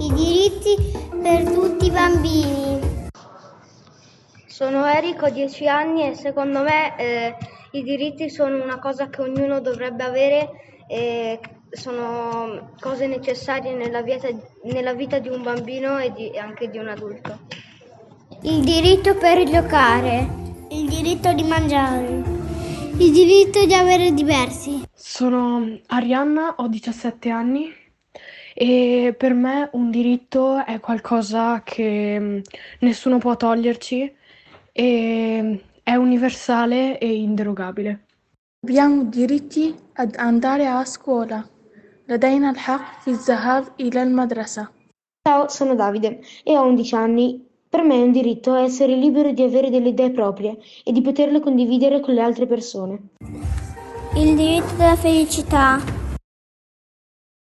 I diritti per tutti i bambini. Sono Eric, ho 10 anni e secondo me eh, i diritti sono una cosa che ognuno dovrebbe avere e sono cose necessarie nella vita, nella vita di un bambino e di, anche di un adulto. Il diritto per giocare. Il diritto di mangiare. Il diritto di avere diversi. Sono Arianna, ho 17 anni e per me un diritto è qualcosa che mm, nessuno può toglierci e è universale e inderogabile. Abbiamo diritti ad andare a scuola. لدينا الحق في الذهاب إلى المدرسة. Ciao, sono Davide e ho 11 anni. Per me è un diritto essere libero di avere delle idee proprie e di poterle condividere con le altre persone. Il diritto della felicità.